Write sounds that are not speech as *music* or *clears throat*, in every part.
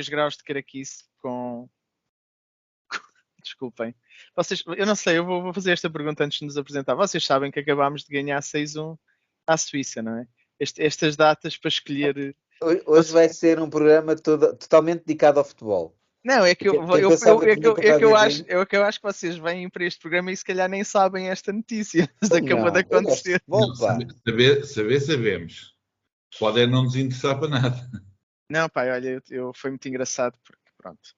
mais um 3 graus de caraquice com. *laughs* Desculpem. Vocês, eu não sei, eu vou, vou, fazer esta pergunta antes de nos apresentar. Vocês sabem que acabámos de ganhar 6-1 à Suíça, não é? Este, estas datas para escolher. Hoje vai ser um programa todo, totalmente dedicado ao futebol. Não, é que eu, eu, eu, eu, é que eu, é que eu acho, é que eu acho que vocês vêm para este programa e se calhar nem sabem esta notícia. Mas acabou de acontecer. Não, saber, saber, sabemos. Pode é não nos interessar para nada. Não, pai, olha, eu, eu, foi muito engraçado porque pronto.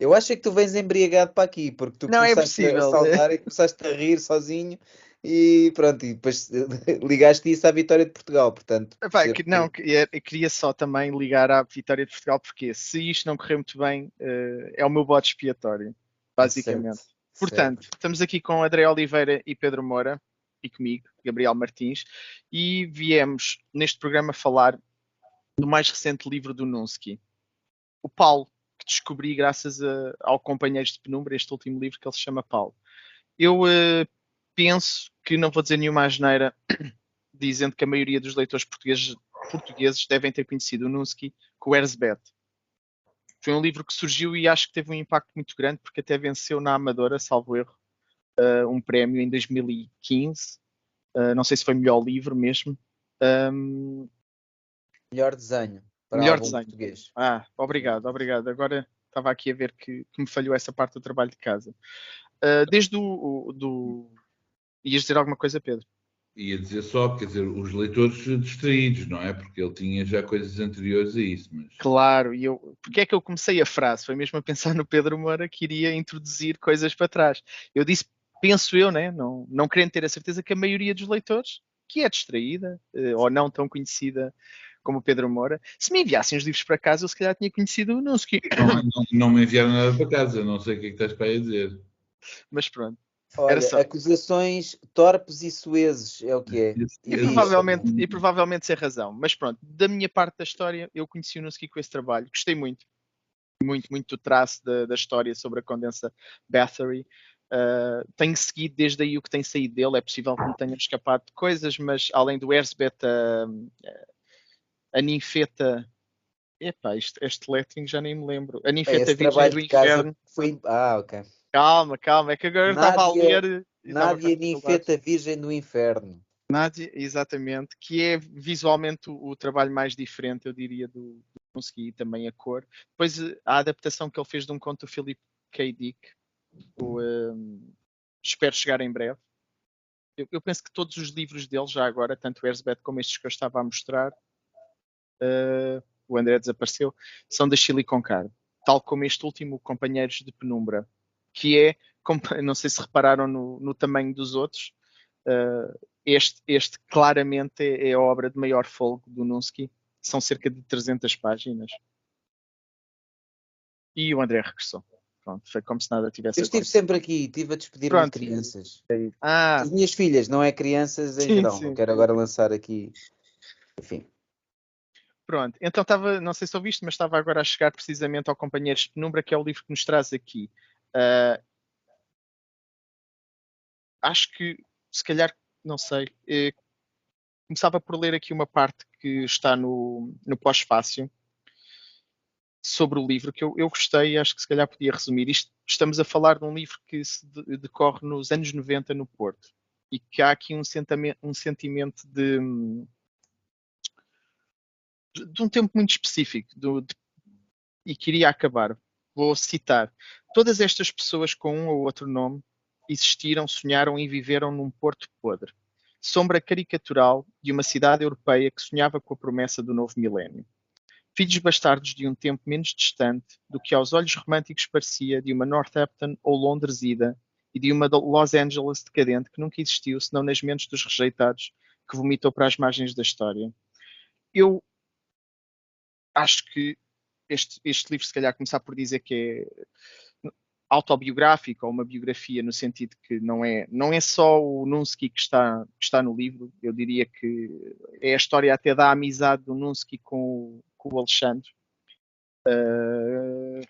Eu acho é que tu vens embriagado para aqui, porque tu não é começaste é a saltar e começaste a rir sozinho e pronto, e depois *laughs* ligaste isso à vitória de Portugal, portanto. Pai, que, não, eu queria só também ligar à vitória de Portugal, porque se isto não correr muito bem, uh, é o meu bote expiatório, basicamente. Certo, portanto, certo. estamos aqui com André Oliveira e Pedro Moura, e comigo, Gabriel Martins, e viemos neste programa falar do mais recente livro do Nunsky, o Paulo, que descobri graças a, ao Companheiros de Penumbra, este último livro que ele se chama Paulo. Eu uh, penso que não vou dizer nenhuma asneira *coughs* dizendo que a maioria dos leitores portugueses, portugueses devem ter conhecido o Nunsky com o Erzbet. Foi um livro que surgiu e acho que teve um impacto muito grande porque até venceu na Amadora, salvo erro, uh, um prémio em 2015. Uh, eh, não sei se foi melhor livro mesmo. Um, melhor desenho. melhor desenho. Português. Ah, obrigado, obrigado. Agora estava aqui a ver que, que, me falhou essa parte do trabalho de casa. Uh, desde o do... Ias dizer alguma coisa, Pedro? Ia dizer só, quer dizer, os leitores distraídos, não é? Porque ele tinha já coisas anteriores a isso. Mas... Claro, e eu, porque é que eu comecei a frase? Foi mesmo a pensar no Pedro Moura que iria introduzir coisas para trás. Eu disse penso eu, né, não, não querendo ter a certeza que a maioria dos leitores, que é distraída uh, ou não tão conhecida como o Pedro Moura, se me enviassem os livros para casa, eu se calhar tinha conhecido o Nunsky. *laughs* Não, não, não, me enviaram nada para casa, não sei o que é que estás para aí dizer. Mas pronto. Olha, só... acusações torpes e suezes é o que é. E, provavelmente, e provavelmente sem razão. Mas pronto, da minha parte da história, eu conheci o Nunsky com esse trabalho, gostei muito. Muito, muito do traço da, da história sobre a condensa Bathory. Uh, tenho seguido desde aí o que tem saído dele. É possível que me tenha escapado de coisas, mas além do Erzbet, a, a ninfeta. Epá, este lettering já nem me lembro. A ninfeta é, Virgem do Inferno. Foi... Ah, ok. Calma, calma, é que agora Nádia, estava a ler. Nádia Ninfeta Virgem do Inferno. Nádia, exatamente, que é visualmente o, o, trabalho mais diferente, eu diria, do, do Consegui, também a cor. Depois a adaptação que ele fez de um conto do Philip K. Dick, o, um, espero chegar em breve. Eu, eu, penso que todos os livros dele, já agora, tanto o Erzbet como estes que eu estava a mostrar, uh, o André desapareceu, são da Chile Concar, tal como este último, Companheiros de Penumbra, que é, *laughs* não sei se repararam no, no tamanho dos outros, uh, este, este claramente é, é, a obra de maior folgo do Nunsky, são cerca de 300 páginas. E o André regressou. Pronto, foi como se nada tivesse Eu estive sempre aqui, estive a despedir-me de crianças. Ah. As minhas filhas, não é crianças em sim, geral. Sim. Quero agora lançar aqui. Enfim. Pronto, então estava, não sei se ouviste, mas estava agora a chegar precisamente ao Companheiros de Penumbra, que é o livro que nos traz aqui. Uh, acho que, se calhar, não sei, eh, começava por ler aqui uma parte que está no, no pós-fácil, sobre o livro que eu, eu gostei e acho que se calhar podia resumir. Isto, estamos a falar de um livro que se decorre nos anos 90 no Porto e que há aqui um um sentimento de, de um tempo muito específico de, e queria acabar. Vou citar. Todas estas pessoas com um ou outro nome existiram, sonharam e viveram num Porto podre. Sombra caricatural de uma cidade europeia que sonhava com a promessa do novo milénio filhos bastardos de um tempo menos distante do que aos olhos românticos parecia de uma Northampton ou Londres ida e de uma Los Angeles decadente que nunca existiu senão nas mentes dos rejeitados que vomitou para as margens da história. Eu acho que este, este livro, se calhar, começar por dizer que é autobiográfico ou uma biografia no sentido que não é não é só o Nunsky que está que está no livro eu diria que é a história até da amizade do Nunsky com com o Alexandre, uh,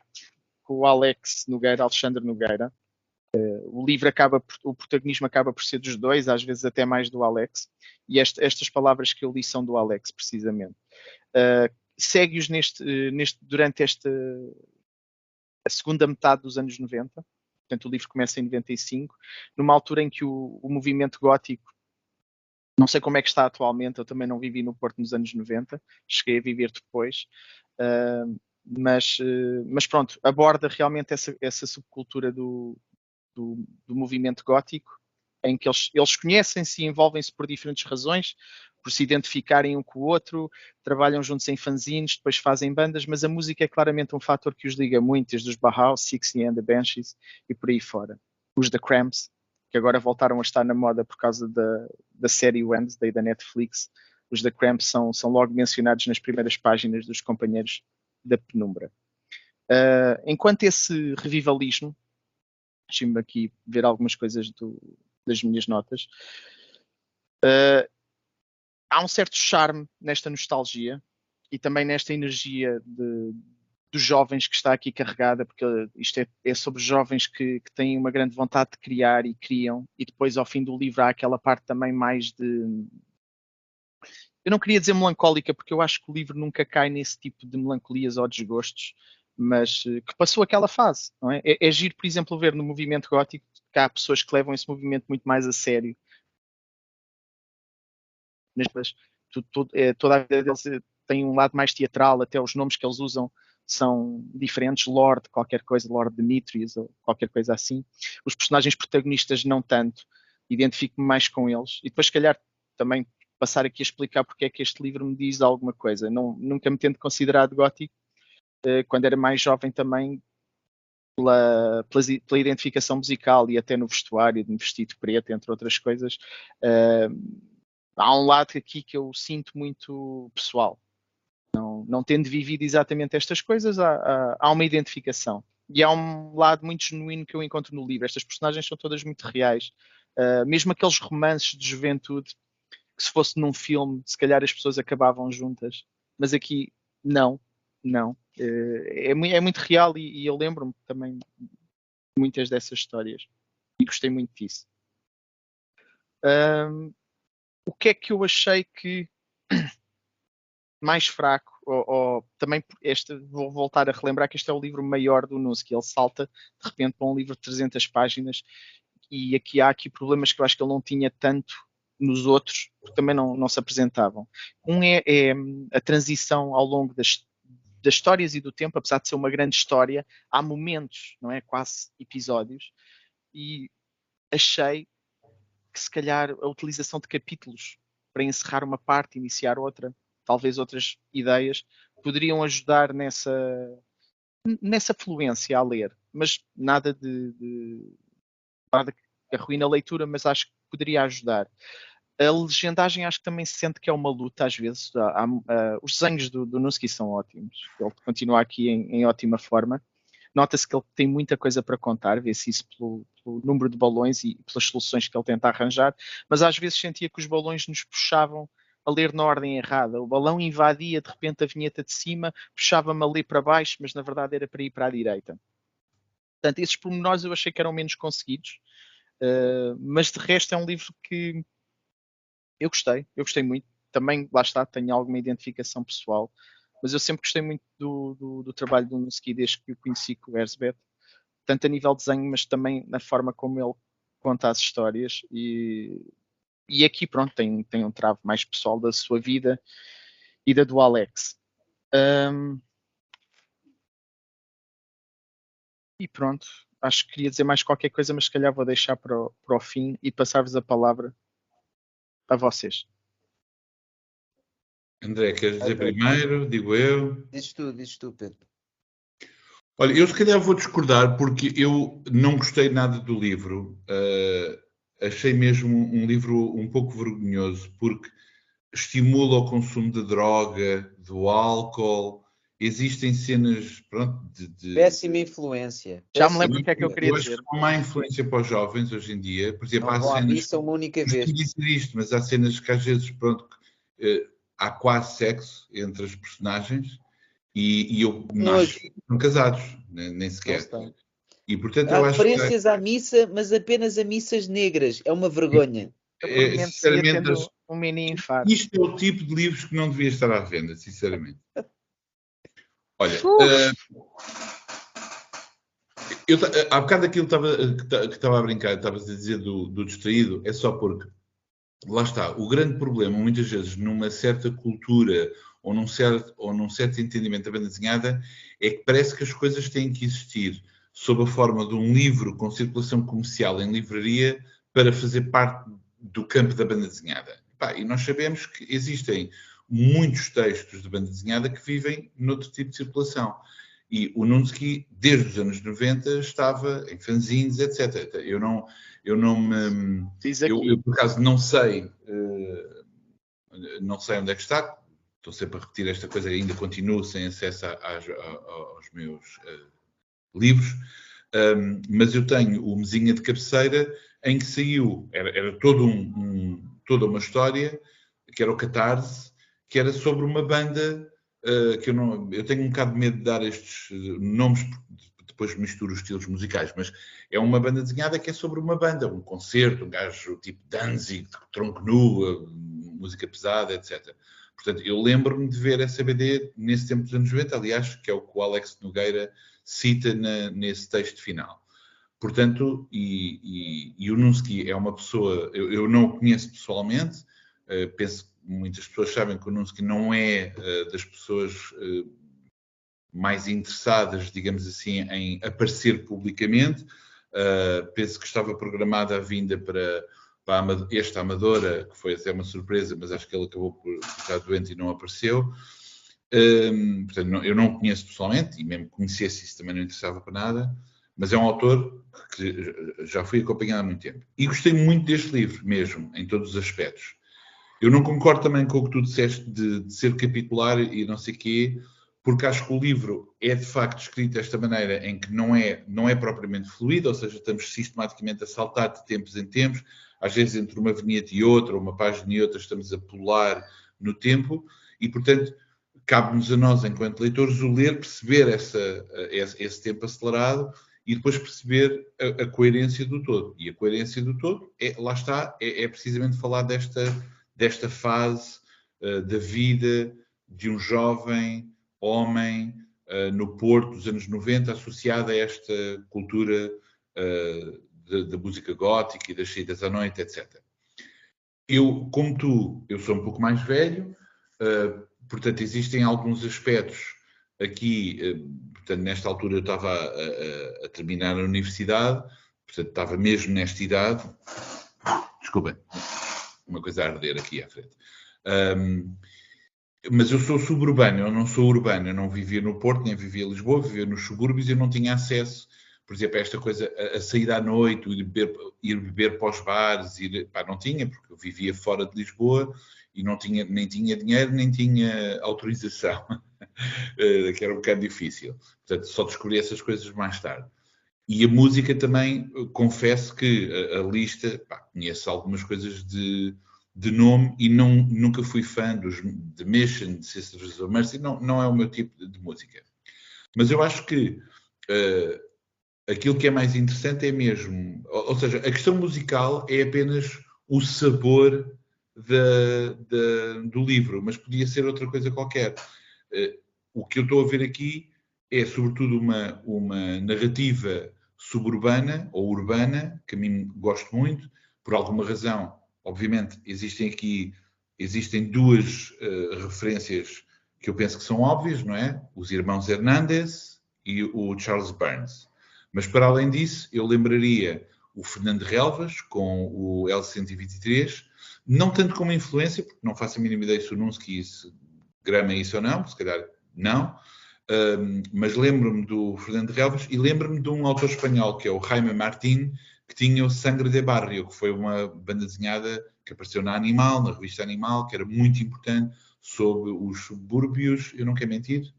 com o Alex Nogueira, Alexandre Nogueira. Uh, o livro acaba, o protagonismo acaba por ser dos dois, às vezes até mais do Alex, e este, estas palavras que eu li são do Alex, precisamente. Uh, segue-os neste, neste, durante esta a segunda metade dos anos 90. Portanto, o livro começa em 95, numa altura em que o, o movimento gótico, não sei como é que está atualmente, eu também não vivi no Porto nos anos 90, cheguei a viver depois, uh, mas, uh, mas pronto, aborda realmente essa, essa subcultura do, do, do movimento gótico em que eles, eles conhecem-se e envolvem-se por diferentes razões, por se identificarem um com o outro, trabalham juntos em fanzines, depois fazem bandas, mas a música é claramente um fator que os liga muito, desde os Bauhaus, Sixty and the Banshees e por aí fora. Os The Cramps, que agora voltaram a estar na moda por causa da, da série Wednesday da Netflix, os The Cramps são, são logo mencionados nas primeiras páginas dos companheiros da penumbra. Uh, enquanto esse revivalismo, deixem-me aqui ver algumas coisas do, das minhas notas. Uh, há um certo charme nesta nostalgia e também nesta energia de, dos jovens que está aqui carregada, porque isto é, é sobre jovens que, que, têm uma grande vontade de criar e criam, e depois ao fim do livro há aquela parte também mais de. Eu não queria dizer melancólica, porque eu acho que o livro nunca cai nesse tipo de melancolias ou desgostos, mas eh, que passou aquela fase, não é? É, é giro, por exemplo, ver no movimento gótico que há pessoas que levam esse movimento muito mais a sério. Mas é, toda a vida deles tem um lado mais teatral, até os nomes que eles usam são diferentes, Lord, qualquer coisa, Lord Demetrius ou qualquer coisa assim. Os personagens protagonistas não tanto, identifico-me mais com eles. E depois, se calhar, também passar aqui a explicar porque é que este livro me diz alguma coisa. Não, nunca me tendo considerado gótico, eh, quando era mais jovem também pela, pela, pela, identificação musical e até no vestuário, de vestido preto, entre outras coisas, uh, há um lado aqui que eu sinto muito pessoal. Não, não tendo vivido exatamente estas coisas, há, há, uma identificação. E há um lado muito genuíno que eu encontro no livro. Estas personagens são todas muito reais. Uh, mesmo aqueles romances de juventude, que se fosse num filme, se calhar as pessoas acabavam juntas. Mas aqui, não, não. Eh, é, é muito real e, e eu lembro-me também muitas dessas histórias e gostei muito disso. Um, o que é que eu achei que mais fraco, ou, ou, também este, vou voltar a relembrar que este é o livro maior do Nuski, ele salta de repente para um livro de 300 páginas e aqui há aqui problemas que eu acho que ele não tinha tanto nos outros, porque também não, não se apresentavam. Um é, é a transição ao longo das, das histórias e do tempo, apesar de ser uma grande história, há momentos, não é? Quase episódios, e achei que se calhar a utilização de capítulos para encerrar uma parte, iniciar outra, talvez outras ideias, poderiam ajudar nessa, nessa fluência a ler, mas nada de, de nada que arruina a leitura, mas acho que poderia ajudar. A legendagem acho que também se sente que é uma luta às vezes. Há, há, os desenhos do, do Nusky são ótimos. Ele continua aqui em, em ótima forma. Nota-se que ele tem muita coisa para contar, vê-se isso pelo, pelo, número de balões e pelas soluções que ele tenta arranjar, mas às vezes sentia que os balões nos puxavam a ler na ordem errada. O balão invadia de repente a vinheta de cima, puxava-me a ler para baixo, mas na verdade era para ir para a direita. Portanto, esses pormenores eu achei que eram menos conseguidos, uh, mas de resto é um livro que eu gostei, eu gostei muito. Também, lá está, tenho alguma identificação pessoal, mas eu sempre gostei muito do, do, do trabalho do Nuski desde que o conheci com o Erzbeth, tanto a nível de desenho, mas também na forma como ele conta as histórias. E, e aqui, pronto, tem, tem um travo mais pessoal da sua vida e da do Alex. Um, e pronto, acho que queria dizer mais qualquer coisa, mas se calhar vou deixar para o, para o fim e passar-vos a palavra a vocês. André, queres dizer primeiro? Digo eu. Diz tu, diz tu, Pedro. Olha, eu se calhar vou discordar porque eu não gostei nada do livro. Uh, achei mesmo um livro um pouco vergonhoso porque estimula o consumo de droga, do álcool, existem cenas pronto, de, de... Péssima influência. Já me lembro o que é que eu queria eu dizer. Há má influência para os jovens hoje em dia. Por exemplo, não há cenas. uma única vez. Não dizer isto, mas há cenas que às vezes, pronto, eh, há quase sexo entre as personagens e, e eu não estão casados, nem, nem sequer. E, portanto, há eu acho referências que... à missa, mas apenas a missas negras. É uma vergonha. É, sinceramente, um mini infarto. Isto é o tipo de livros que não devia estar à venda, sinceramente. Olha, uh, eu, há bocado aquilo que estava a brincar, estava a dizer do, do distraído, é só porque, lá está, o grande problema, muitas vezes, numa certa cultura ou num certo, ou num certo entendimento da banda desenhada, é que parece que as coisas têm que existir sob a forma de um livro com circulação comercial em livraria para fazer parte do campo da banda desenhada. e nós sabemos que existem muitos textos de banda desenhada que vivem noutro tipo de circulação. E o Nunsky, desde os anos 90, estava em fanzines, etc. Eu não, eu não me. Eu, eu, por acaso, não sei. Uh, não sei onde é que está. Estou sempre a repetir esta coisa, ainda continuo sem acesso a, a, aos meus uh, livros. Um, mas eu tenho o Mesinha de Cabeceira, em que saiu, era, era todo um, um, toda uma história, que era o Catarse, que era sobre uma banda uh, que eu não. Eu tenho um bocado de medo de dar estes eh, nomes, depois misturo os estilos musicais, mas é uma banda desenhada que é sobre uma banda, um concerto, um gajo tipo Danzig, tronco nu, eh, música pesada, etc. Portanto, eu lembro-me de ver essa BD nesse tempo dos anos 90, aliás, que é o que o Alex Nogueira cita na, nesse texto final. Portanto, e, e, e o Nunsky é uma pessoa, eu, eu não o conheço pessoalmente, uh, penso muitas pessoas sabem que o Nunsky não é uh, das pessoas uh, mais interessadas, digamos assim, em aparecer publicamente. Uh, penso que estava programada a vinda para, para esta Amadora, que foi até uma surpresa, mas acho que ele acabou por ficar doente e não apareceu. Um, portanto, não, eu não o conheço pessoalmente, e mesmo conhecesse isso também não interessava para nada, mas é um autor que já fui acompanhado há muito tempo. E gostei muito deste livro, mesmo, em todos os aspectos. Eu não concordo também com o que tu disseste de, de ser capitular e não sei quê, porque acho que o livro é de facto escrito desta maneira em que não é, não é propriamente fluido, ou seja, estamos sistematicamente a saltar de tempos em tempos, às vezes entre uma vinheta e outra, uma página e outra, estamos a pular no tempo, e portanto cabe-nos a nós, enquanto leitores, o ler, perceber essa, esse, tempo acelerado e depois perceber a, a, coerência do todo. E a coerência do todo, é, lá está, é, é precisamente falar desta desta fase uh, da vida de um jovem homem uh, no Porto dos anos 90, associada a esta cultura uh, da música gótica e das saídas à noite, etc. Eu, como tu, eu sou um pouco mais velho, portanto, existem alguns aspectos aqui, portanto, nesta altura eu estava a, a, a terminar a universidade, portanto, estava mesmo nesta idade. Desculpem uma coisa a arder aqui à frente. Um, mas eu sou suburbano, eu não sou urbano, eu não vivia no Porto, nem vivia em Lisboa, vivia nos subúrbios e eu não tinha acesso, por exemplo, a esta coisa, a, a sair à noite, ir beber, ir beber para os bares, ir, pá, não tinha, porque eu vivia fora de Lisboa e não tinha, nem tinha dinheiro, nem tinha autorização, *laughs* eh, que era um bocado difícil. Portanto, só descobri essas coisas mais tarde. E a música também, confesso que a, a lista, pá, conheço algumas coisas de, de nome e não, nunca fui fã dos The Mission, de Sisters of Mercy, não, não é o meu tipo de, de música. Mas eu acho que uh, aquilo que é mais interessante é mesmo, ou, ou, seja, a questão musical é apenas o sabor da, da, do livro, mas podia ser outra coisa qualquer. Uh, o que eu estou a ver aqui é sobretudo uma, uma narrativa suburbana ou urbana, que a mim gosto muito, por alguma razão. Obviamente, existem aqui existem duas uh, referências que eu penso que são óbvias, não é? Os irmãos Hernandes e o Charles Burns. Mas para além disso, eu lembraria o Fernando Relvas com o L123, não tanto como influência, porque não faço a mínima ideia se o Nunsky grama isso ou não, se calhar não, mas lembro-me do Fernando Relvas e lembro-me de um autor espanhol que é o Jaime Martín, que tinha o Sangre de Barrio, que foi uma banda desenhada que apareceu na Animal, na revista Animal, que era muito importante sobre os subúrbios. Eu não quero mentir,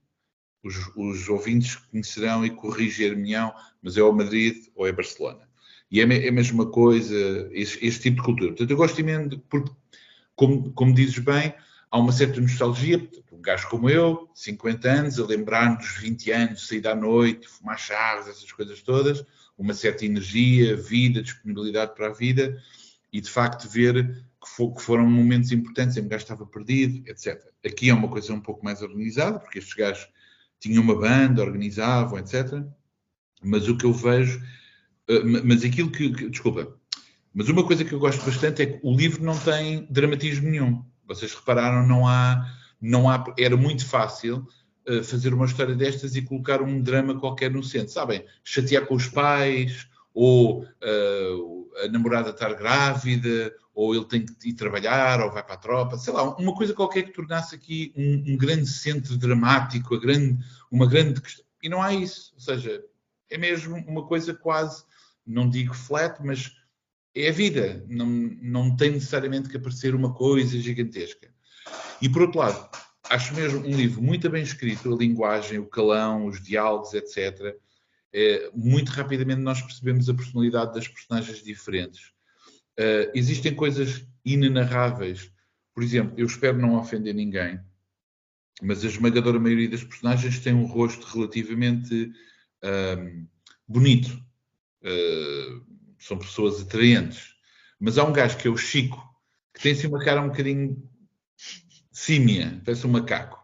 os, os ouvintes conhecerão e corrigir-me-ão, mas é ou Madrid ou é Barcelona. E é, é a mesma coisa, este, este, tipo de cultura. Portanto, eu gosto imenso, porque, como, como dizes bem, há uma certa nostalgia, portanto, um gajo como eu, 50 anos, a lembrar-nos dos 20 anos, sair à noite, fumar chaves, essas coisas todas, uma certa energia, vida, disponibilidade para a vida, e de facto ver que, for, que foram momentos importantes em que o gajo estava perdido, etc. Aqui é uma coisa um pouco mais organizada, porque estes gajos tinham uma banda, organizavam, etc. Mas o que eu vejo, uh, mas aquilo que, que, desculpa, mas uma coisa que eu gosto bastante é que o livro não tem dramatismo nenhum. Vocês repararam, não há, não há, era muito fácil uh, fazer uma história destas e colocar um drama qualquer no centro, sabem? Chatear com os pais, ou uh, a namorada estar grávida, ou ele tem que ir trabalhar, ou vai para a tropa, sei lá, uma coisa qualquer que tornasse aqui um, um grande centro dramático, grande, uma grande questão. E não há isso. Ou seja, é mesmo uma coisa quase, não digo flat, mas é a vida. Não, não tem necessariamente que aparecer uma coisa gigantesca. E por outro lado, acho mesmo um livro muito bem escrito, a linguagem, o calão, os diálogos, etc. É, muito rapidamente nós percebemos a personalidade das personagens diferentes. Uh, existem coisas inenarráveis. Por exemplo, eu espero não ofender ninguém, mas a esmagadora maioria das personagens tem um rosto relativamente uh, bonito. Uh, são pessoas atraentes. Mas há um gajo que é o Chico, que tem assim uma cara um bocadinho símia, parece um macaco.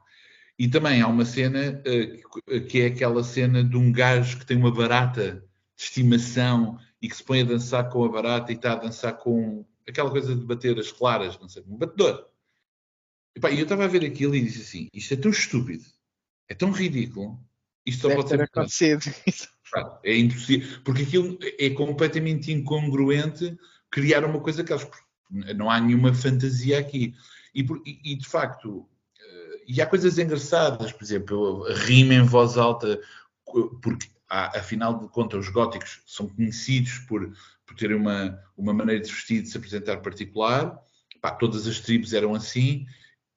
E também há uma cena uh, que é aquela cena de um gajo que tem uma barata de estimação e que se põe a dançar com a barata e está a dançar com aquela coisa de bater as claras, não sei, um batedor. E pá, eu estava a ver aquilo e disse assim: isto é tão estúpido, é tão ridículo, isto só Deve pode ter acontecido. *laughs* É impossível, porque aquilo é completamente incongruente criar uma coisa que não há nenhuma fantasia aqui. E, e, de facto, eh, e há coisas engraçadas, por exemplo, rima em voz alta, porque afinal de contas os góticos são conhecidos por, por terem uma, uma maneira de vestir, de se apresentar particular, Pá, todas as tribos eram assim,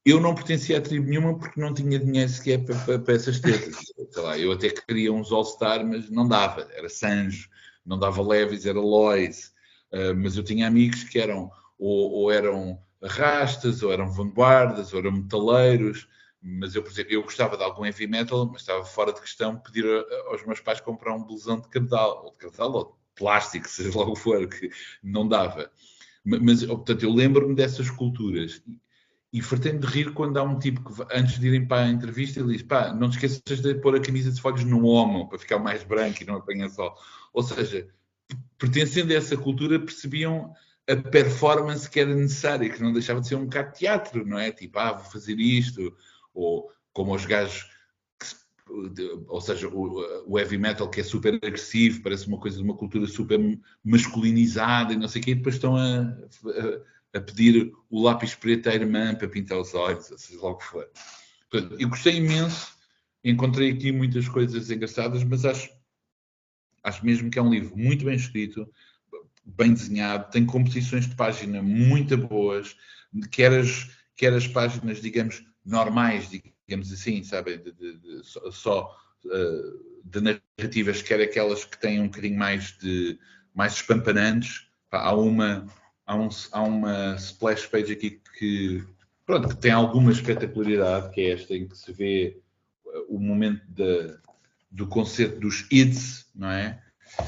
eu não pertencia a tribo nenhuma porque não tinha dinheiro sequer para, para, para essas tetas. *laughs* Sei lá, eu até queria uns All-Star, mas não dava. Era Sanjo, não dava Levis, era Lois. Uh, mas eu tinha amigos que eram ou, ou, eram rastas, ou eram vanguardas, ou eram metaleiros. Mas eu, por exemplo, eu gostava de algum heavy metal, mas estava fora de questão pedir aos meus pais comprar um blusão de cabedal, ou de cabedal, ou de plástico, *laughs* seja lá o que for, que não dava. Mas, portanto, eu lembro-me dessas culturas e fartei-me de rir quando há um tipo que, antes de irem para a entrevista, ele diz: pá, não te esqueças de pôr a camisa de folhos no ombro para ficar mais branco e não apanhar sol. Ou seja, pertencendo a essa cultura, percebiam a performance que era necessária, que não deixava de ser um bocado teatro, não é? Tipo, ah, vou fazer isto, ou como os gajos, ou seja, o, heavy metal que é super agressivo, parece uma coisa de uma cultura super masculinizada e não sei o quê, e depois estão a a pedir o lápis preto à irmã para pintar os olhos, seja lá o que for. Eu gostei imenso, encontrei aqui muitas coisas engraçadas, mas acho, acho mesmo que é um livro muito bem escrito, bem desenhado, tem composições de página muito boas, quer as, quer as páginas, digamos, normais, digamos assim, sabe, de, de, de, só uh, de narrativas, quer aquelas que têm um bocadinho mais de mais espampanantes. Há uma há, um, há uma splash page aqui que, pronto, que tem alguma espetacularidade, que é esta em que se vê uh, o momento de, do concerto dos IDS, não é?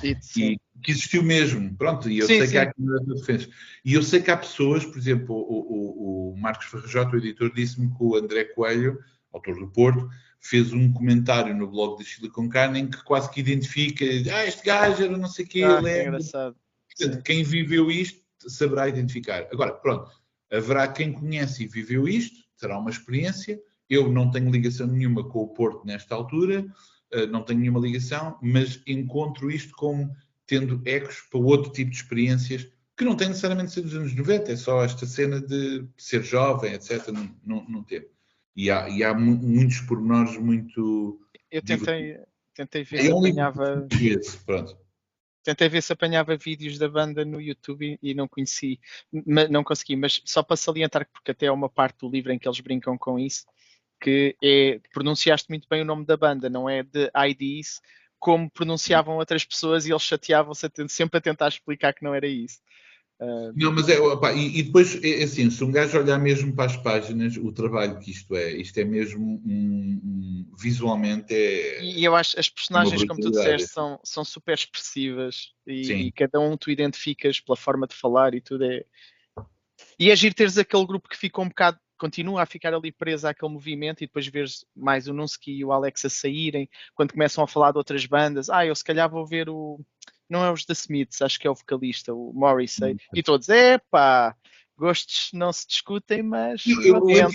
It's, e que existiu mesmo, pronto, e eu sim, sei sim. que há aqui defesa. E eu sei que há pessoas, por exemplo, o, o, o Marcos Ferrajota, o editor, disse-me que o André Coelho, autor do Porto, fez um comentário no blog de Chile com Carne em que quase que identifica, ah, este gajo era não sei o quê, ah, é engraçado. Portanto, quem viveu isto saberá identificar. Agora, pronto, haverá quem conhece e viveu isto, terá uma experiência. Eu não tenho ligação nenhuma com o Porto nesta altura, eh, não tenho nenhuma ligação, mas encontro isto como tendo ecos para outro tipo de experiências que não tem necessariamente de ser dos anos 90, é só esta cena de ser jovem, etc., num, tempo. E há, e há muitos pormenores muito. Eu tentei, tentei ver é se apanhava. Pronto. Tentei ver se apanhava vídeos da banda no YouTube e não conheci, não consegui, mas só para salientar, porque até é uma parte do livro em que eles brincam com isso, que é, pronunciaste muito bem o nome da banda, não é de IDs, como pronunciavam outras pessoas e eles chateavam-se sempre a tentar explicar que não era isso. Uh... Não, mas é, opa, e, e, depois, é, é, assim, se um gajo olhar mesmo para as páginas, o trabalho que isto é, isto é mesmo um, um, visualmente é. E eu acho as personagens, como tu disseste, são, são super expressivas e, e, cada um tu identificas pela forma de falar e tudo é. E é giro teres aquele grupo que fica um bocado continua a ficar ali presa àquele movimento e depois vês mais o Nunsky e o Alex a saírem, quando começam a falar de outras bandas, ah, eu se calhar vou ver o. Não é os The Smiths, acho que é o vocalista, o Morrissey, e todos, epá, gostos não se discutem, mas eu, eu, eu,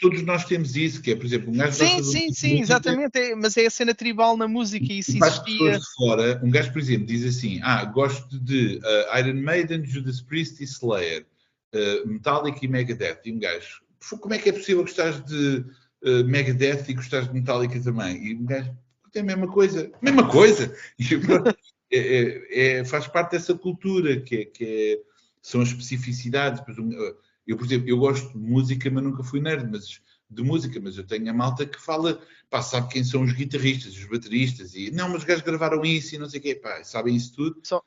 todos nós temos isso, que é, por exemplo, um gajo Sim, sim, sim, exatamente, é, mas é a cena tribal na música e isso existia. De fora, um gajo, por exemplo, diz assim, ah, gosto de uh, Iron Maiden, Judas Priest e Slayer, uh, Metallica e Megadeth, e um gajo, como é que é possível gostar de uh, Megadeth e gostar de Metallica também? E um gajo, é a mesma coisa, mesma coisa, *laughs* é, é, é, faz parte dessa cultura que é, que é são as especificidades. Eu, por exemplo, eu gosto de música, mas nunca fui nerd, mas de música, mas eu tenho a malta que fala, pá, sabe quem são os guitarristas, os bateristas, e não, mas os gajos gravaram isso e não sei o quê, pá, sabem isso tudo. Só...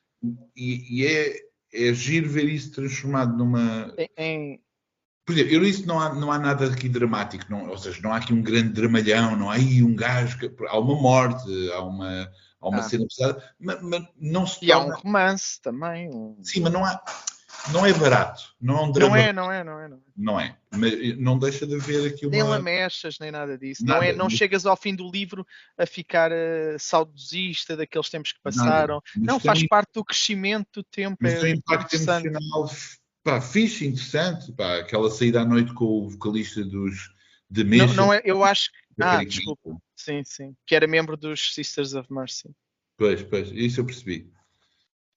E, e, é, é giro ver isso transformado numa. Em... Por exemplo, eu disse não há, não há nada aqui dramático, não, ou seja, não há aqui um grande dramalhão, não há aí um gajo, que, há uma morte, há uma, há uma ah. cena pesada, mas, mas, não se E torna... há um romance também. Um... Sim, mas não há não é barato, não é um drama. Não é, não é, não é. Não é, não é. Mas não deixa de haver aqui uma... Nem lamechas, nem nada disso. Nada. Não, é, não chegas ao fim do livro a ficar uh, saudosista daqueles tempos que passaram. Não, faz parte do crescimento do tempo. Mas é tem um impacto emocional pá, fixe, interessante. Pá, aquela saída à noite com o vocalista dos... De Mission, não, não é, eu acho que... Ah, desculpa. Sim, sim. Que era membro dos Sisters of Mercy. Pois, pois. Isso eu percebi.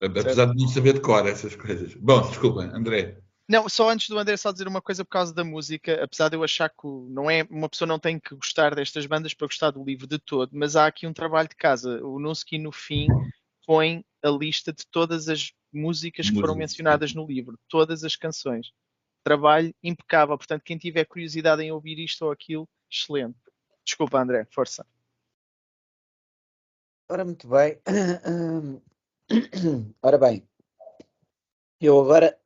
Apesar de não saber de cor essas coisas. Bom, desculpa, André. Não, só antes do André só dizer uma coisa por causa da música, apesar de eu achar que não é uma pessoa não tem que gostar destas bandas para gostar do livro de todo, mas há aqui um trabalho de casa. O Nusky no fim põe a lista de todas as músicas que foram mencionadas no livro, todas as canções. Trabalho impecável, portanto quem tiver curiosidade em ouvir isto ou aquilo, excelente. Desculpa, André, força. Ora, muito bem. Ora bem, eu agora,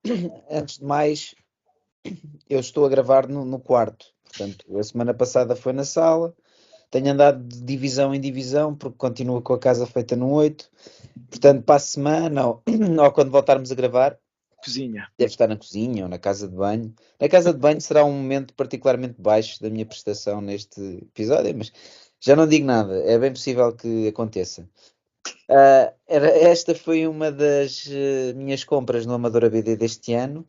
antes de mais, eu estou a gravar no, no, quarto. Portanto, a semana passada foi na sala. Tenho andado de divisão em divisão, porque continua com a casa feita no 8. Portanto, para a semana, ou, ou quando voltarmos a gravar, cozinha. Deve estar na cozinha ou na casa de banho. Na casa de banho será um momento particularmente baixo da minha prestação neste episódio, mas já não digo nada. É bem possível que aconteça. Uh, era, esta foi uma das uh, minhas compras no Amadora BD deste ano.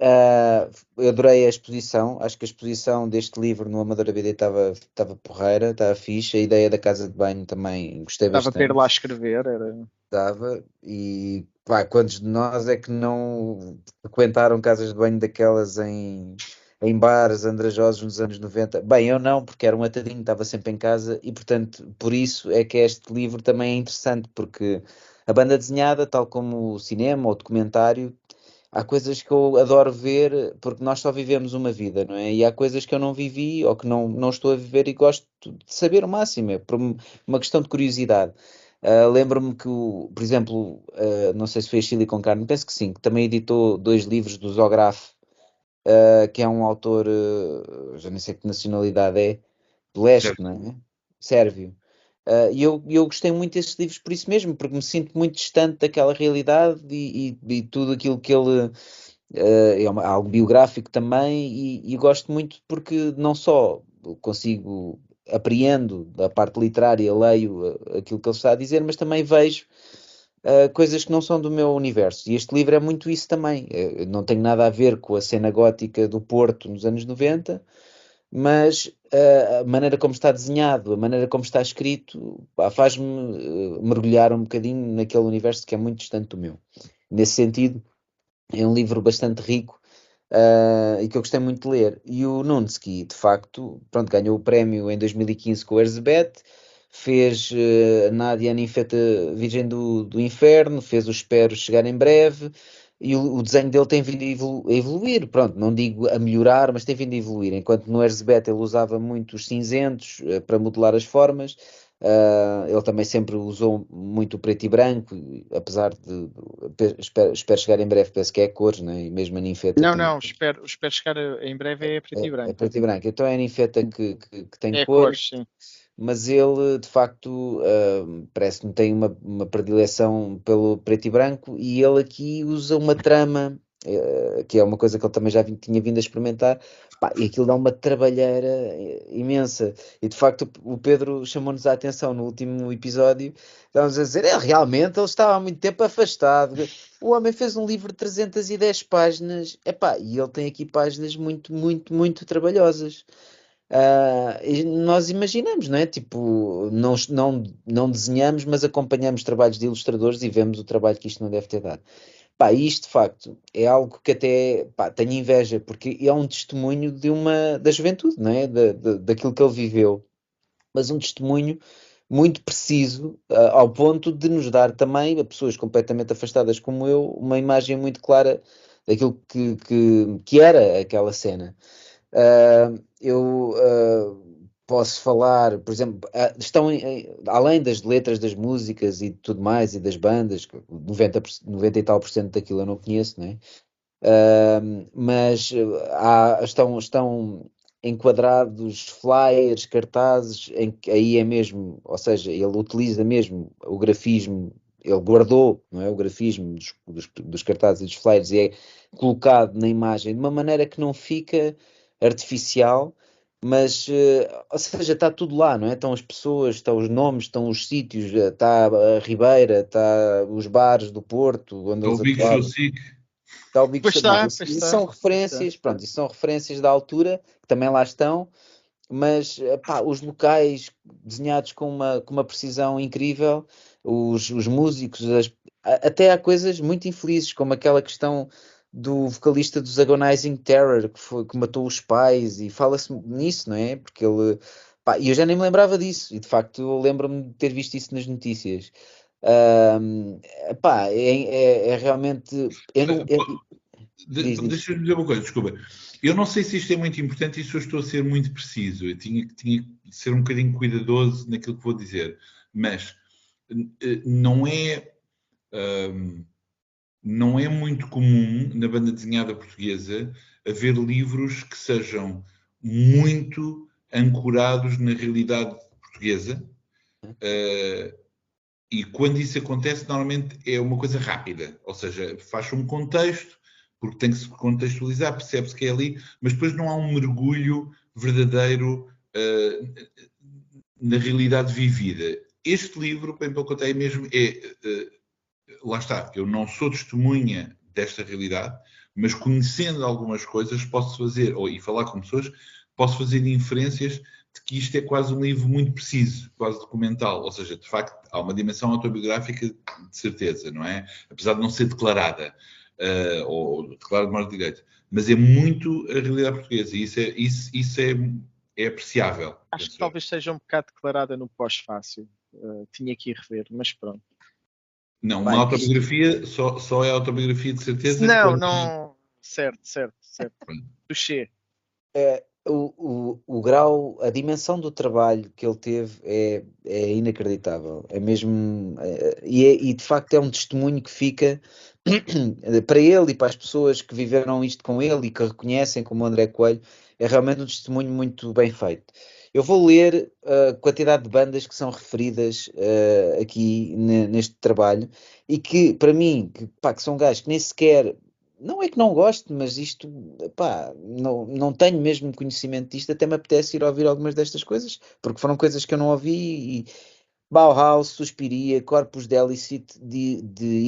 Uh, eu adorei a exposição, acho que a exposição deste livro no Amadora BD estava porreira, estava fixe. A ideia da casa de banho também gostei bastante. Estava a ter lá a escrever, era. Estava, e pá, quantos de nós é que não frequentaram casas de banho daquelas em em bares andrajosos nos anos 90. Bem, eu não, porque era um atadinho, estava sempre em casa e, portanto, por isso é que este livro também é interessante, porque a banda desenhada, tal como o cinema ou o documentário, há coisas que eu adoro ver porque nós só vivemos uma vida, não é? E há coisas que eu não vivi ou que não, não estou a viver e gosto de saber o máximo, é por uma questão de curiosidade. Uh, Lembro-me que, o, por exemplo, uh, não sei se foi a Chile com Carne, penso que sim, que também editou dois livros do Zograf uh, que é um autor, já nem sei que nacionalidade é, do leste, não é? Sérvio. Uh, e eu, eu gostei muito desses livros por isso mesmo, porque me sinto muito distante daquela realidade e, e, e tudo aquilo que ele. Uh, é uma, algo biográfico também, e, e, gosto muito porque não só consigo, apreendo da parte literária, leio aquilo que ele está a dizer, mas também vejo uh, coisas que não são do meu universo. E este livro é muito isso também. Não tem nada a ver com a cena gótica do Porto nos anos 90, mas a maneira como está desenhado, a maneira como está escrito, faz-me uh, mergulhar um bocadinho naquele universo que é muito distante do meu. Nesse sentido, é um livro bastante rico uh, e que eu gostei muito de ler. E o Nunsky, de facto, pronto, ganhou o prémio em 2015 com o Erzsébet, fez uh, Nádia Ninfeta Virgem do, do Inferno, fez o Espero Chegar em Breve, e o, o desenho dele tem vindo a, evolu a, evoluir, pronto, não digo a melhorar, mas tem vindo a evoluir, enquanto no Erzbet ele usava muito os cinzentos uh, para modelar as formas, uh, ele também sempre usou muito o preto e branco, apesar de, espero, espero, chegar em breve, penso que é cores, né? e mesmo a ninfeta. Não, não, espero, espero chegar em breve é preto é, e branco. É preto e branco, então é a ninfeta que, que, que tem é cores. cores mas ele de facto uh, parece-me tem uma, uma predileção pelo preto e branco e ele aqui usa uma trama uh, que é uma coisa que ele também já tinha vindo a experimentar, pá, e aquilo dá uma trabalheira eh, imensa. E de facto o Pedro chamou-nos a atenção no último episódio, estávamos a dizer, é, realmente ele estava há muito tempo afastado. O homem fez um livro de 310 páginas, epá, e ele tem aqui páginas muito, muito, muito trabalhosas. Uh, nós imaginamos, não é? Tipo, não, não, não desenhamos, mas acompanhamos trabalhos de ilustradores e vemos o trabalho que isto não deve ter dado. Pá, isto de facto é algo que até pá, tenho inveja, porque é um testemunho de uma, da juventude, não é? Da, da, daquilo que ele viveu, mas um testemunho muito preciso, uh, ao ponto de nos dar também, a pessoas completamente afastadas como eu, uma imagem muito clara daquilo que, que, que era aquela cena. Uh, eu uh, posso falar, por exemplo, uh, estão além das letras das músicas e tudo mais, e das bandas, 90, 90 e tal por cento daquilo eu não conheço, né? mas há, estão, estão enquadrados flyers, cartazes, em que aí é mesmo, ou seja, ele utiliza mesmo o grafismo, ele guardou não é, o grafismo dos, dos, dos cartazes e dos flyers e é colocado na imagem de uma maneira que não fica artificial, mas, uh, ou seja, está tudo lá, não é? Estão as pessoas, estão os nomes, estão os sítios, eh, está a Ribeira, está os bares do Porto, onde está o Big Show Está o Big pois está, pois isso está, são referências, está. pronto, isso são referências da altura, que também lá estão, mas pá, os locais desenhados com uma, com uma precisão incrível, os, os músicos, as, até há coisas muito infelizes, como aquela questão do vocalista dos Agonizing Terror, que, foi, que matou os pais, e fala-se nisso, não é? Porque ele. E eu já nem me lembrava disso, e de facto eu lembro-me de ter visto isso nas notícias. Um, pá, é, é, é realmente. Eu não, Deixa-me dizer uma coisa, desculpa. Eu não sei se isto é muito importante e se eu estou a ser muito preciso. Eu tinha, tinha que ser um bocadinho cuidadoso naquilo que vou dizer. Mas eh, não é. Um, não é muito comum na banda desenhada portuguesa haver livros que sejam muito ancorados na realidade portuguesa. Uh, e quando isso acontece, normalmente é uma coisa rápida, ou seja, faz um contexto, porque tem que se contextualizar, percebe-se que é ali, mas depois não há um mergulho verdadeiro uh, na realidade vivida. Este livro, bem pelo contrário, é mesmo é uh, lá está, eu não sou testemunha desta realidade, mas conhecendo algumas coisas posso fazer, ou e falar com pessoas, posso fazer inferências de que isto é quase um livro muito preciso, quase documental, ou seja, de facto há uma dimensão autobiográfica de certeza, não é? Apesar de não ser declarada, uh, ou declarada de modo direito, mas é muito a realidade portuguesa e isso é, isso, isso é, é apreciável. Acho que talvez seja um bocado declarada no pós-fácil, uh, tinha que ir rever, mas pronto. Não, uma autobiografia só, só é autobiografia de certeza. Não, não. Certo, certo, certo. Touché. É, o, o, o grau, a dimensão do trabalho que ele teve é, é inacreditável. É mesmo. É, e, é, e de facto é um testemunho que fica *clears throat* para ele e para as pessoas que viveram isto com ele e que reconhecem como André Coelho. É realmente um testemunho muito bem feito. Eu vou ler a quantidade de bandas que são referidas uh, aqui neste trabalho e que, para mim, que, pá, que são gajos que nem sequer. Não é que não gosto, mas isto, pá, não, não tenho mesmo conhecimento disto, até me apetece ir ouvir algumas destas coisas, porque foram coisas que eu não ouvi e, Bauhaus, Suspiria, Corpus Delicit de,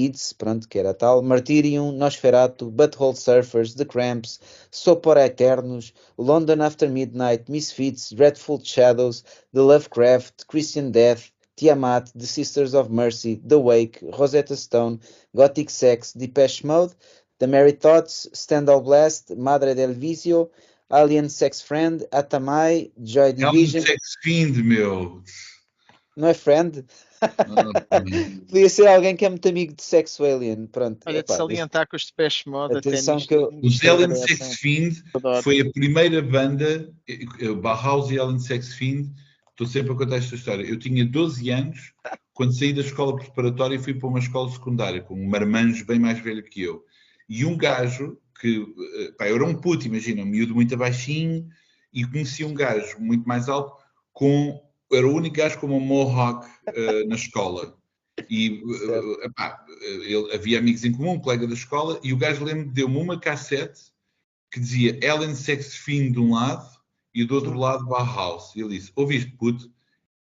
Ids, pronto, que era tal, Martyrium, Nosferatu, Butthole Surfers, The Cramps, Sopora Eternos, London After Midnight, Misfits, Dreadful Shadows, The Lovecraft, Christian Death, Tiamat, The Sisters of Mercy, The Wake, Rosetta Stone, Gothic Sex, Depeche Mode, The Merry Thoughts, Stendhal Blast, Madre del Vicio, Alien Sex Friend, Atamai, Joy Division. Alien Sex Fiend, meu não é friend? *laughs* Podia ser alguém que é muito amigo de Sexo Alien. Pronto. Olha, de salientar que os Depeche Mode Atenção que eu... Os Alien Sex Fiend foi a primeira banda, eh, eh, Bauhaus e Alien Sex Fiend. Estou sempre a contar esta história. Eu tinha 12 anos quando saí da escola preparatória e fui para uma escola secundária com um marmanjo bem mais velho que eu. E um gajo que, eh, pá, eu era um puto, imagina, um miúdo muito baixinho, e conheci um gajo muito mais alto com era o único gajo com uma mohawk uh, na escola. E uh, epá, ele, havia amigos em comum, um colega da escola, e o gajo lembro deu-me uma cassete que dizia Ellen Sexfin de um lado e do outro lado Bauhaus. E ele disse: Ouviste, puto?